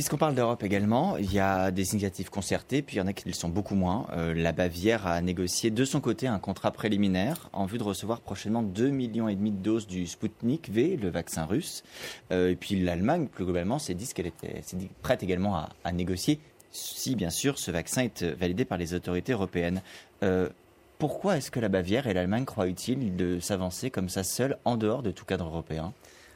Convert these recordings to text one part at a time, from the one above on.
Puisqu'on parle d'Europe également, il y a des initiatives concertées, puis il y en a qui le sont beaucoup moins. Euh, la Bavière a négocié de son côté un contrat préliminaire en vue de recevoir prochainement 2,5 millions de doses du Sputnik V, le vaccin russe. Euh, et puis l'Allemagne, plus globalement, s'est dit qu'elle était prête également à, à, négocier, si bien sûr ce vaccin est validé par les autorités européennes. Euh, pourquoi est-ce que la Bavière et l'Allemagne croient utile de s'avancer comme ça seule en dehors de tout cadre européen?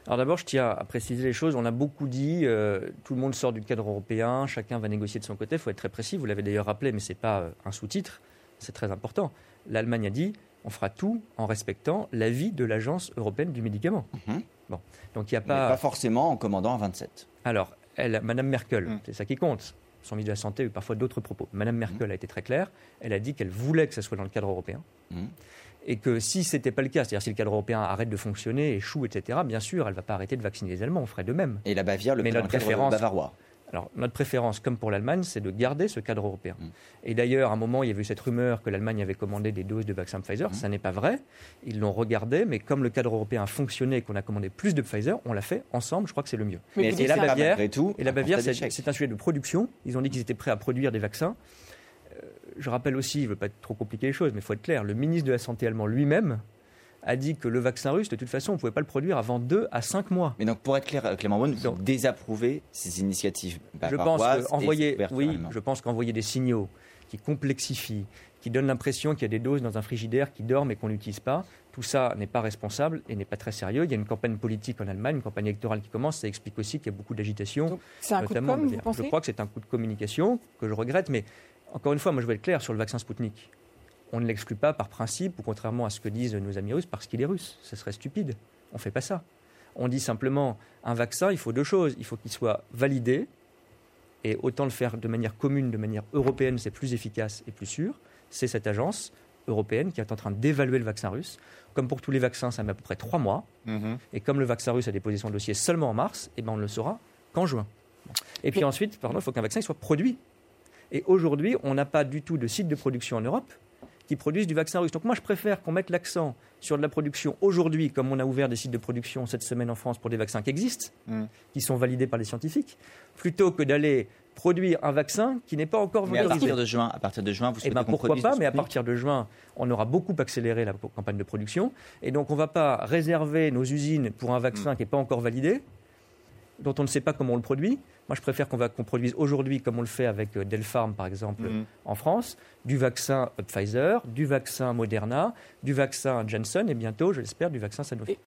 Alors d'abord, je tiens à préciser les choses. On a beaucoup dit, euh, tout le monde sort du cadre européen, chacun va négocier de son côté. Il faut être très précis. Vous l'avez d'ailleurs rappelé, mais ce n'est pas euh, un sous-titre. C'est très important. L'Allemagne a dit, on fera tout en respectant l'avis de l'Agence européenne du médicament. Mhm. Bon, donc il n'y a pas. pas forcément en commandant à 27. Alors, elle, Madame Merkel, mhm. c'est ça qui compte. Son ministre de la Santé a eu parfois d'autres propos. Madame Merkel mhm. a été très claire. Elle a dit qu'elle voulait que ce soit dans le cadre européen et que si ce n'était pas le cas, c'est-à-dire si le cadre européen arrête de fonctionner, échoue, etc., bien sûr, elle ne va pas arrêter de vacciner les Allemands, on ferait de même. Et la Bavière, le Mais notre préférence, bavarois. Alors, notre préférence, comme pour l'Allemagne, c'est de garder ce cadre européen. Mm. Et d'ailleurs, à un moment, il y avait eu cette rumeur que l'Allemagne avait commandé des doses de vaccin Pfizer. Mm. Ça n'est pas vrai. Ils l'ont regardé, mais comme le cadre européen a fonctionné et qu'on a commandé plus de Pfizer, on l'a fait ensemble. Je crois que c'est le mieux. Mais et, la Bavière, et la Bavière, c'est un sujet de production. Ils ont dit qu'ils étaient prêts à produire des vaccins. Euh, je rappelle aussi, je ne veux pas trop compliquer les choses, mais il faut être clair, le ministre de la Santé allemand lui-même a dit que le vaccin russe, de toute façon, on ne pouvait pas le produire avant deux à cinq mois. Mais donc, pour être clair, Clément Beaune, vous désapprouvez ces initiatives Je pense qu'envoyer, oui, je pense qu'envoyer des signaux qui complexifient, qui donnent l'impression qu'il y a des doses dans un frigidaire qui dorment et qu'on n'utilise pas, tout ça n'est pas responsable et n'est pas très sérieux. Il y a une campagne politique en Allemagne, une campagne électorale qui commence. Ça explique aussi qu'il y a beaucoup d'agitation. C'est un coup de com, vous Je crois que c'est un coup de communication que je regrette, mais encore une fois, moi je vais être clair sur le vaccin Sputnik on ne l'exclut pas par principe, ou contrairement à ce que disent nos amis russes, parce qu'il est russe. Ce serait stupide. On ne fait pas ça. On dit simplement, un vaccin, il faut deux choses. Il faut qu'il soit validé, et autant le faire de manière commune, de manière européenne, c'est plus efficace et plus sûr. C'est cette agence européenne qui est en train d'évaluer le vaccin russe. Comme pour tous les vaccins, ça met à peu près trois mois. Mm-hmm. Et comme le vaccin russe a déposé son dossier seulement en mars, eh ben on ne le saura qu'en juin. Et puis ensuite, pardon, il faut qu'un vaccin soit produit. Et aujourd'hui, on n'a pas du tout de site de production en Europe qui produisent du vaccin russe. Donc moi, je préfère qu'on mette l'accent sur de la production aujourd'hui, comme on a ouvert des sites de production cette semaine en France pour des vaccins qui existent, mm. qui sont validés par les scientifiques, plutôt que d'aller produire un vaccin qui n'est pas encore mais à partir de juin, à partir de juin, vous eh souhaitez ben pourquoi pas Mais à partir de juin, on aura beaucoup accéléré la campagne de production, et donc on ne va pas réserver nos usines pour un vaccin mm. qui n'est pas encore validé, dont on ne sait pas comment on le produit, moi, je préfère qu'on produise aujourd'hui, comme on le fait avec euh, Delpharm, par exemple, mhm. en France, du vaccin Pfizer, du vaccin Moderna, du vaccin Janssen et bientôt, je l'espère, du vaccin Sanofi.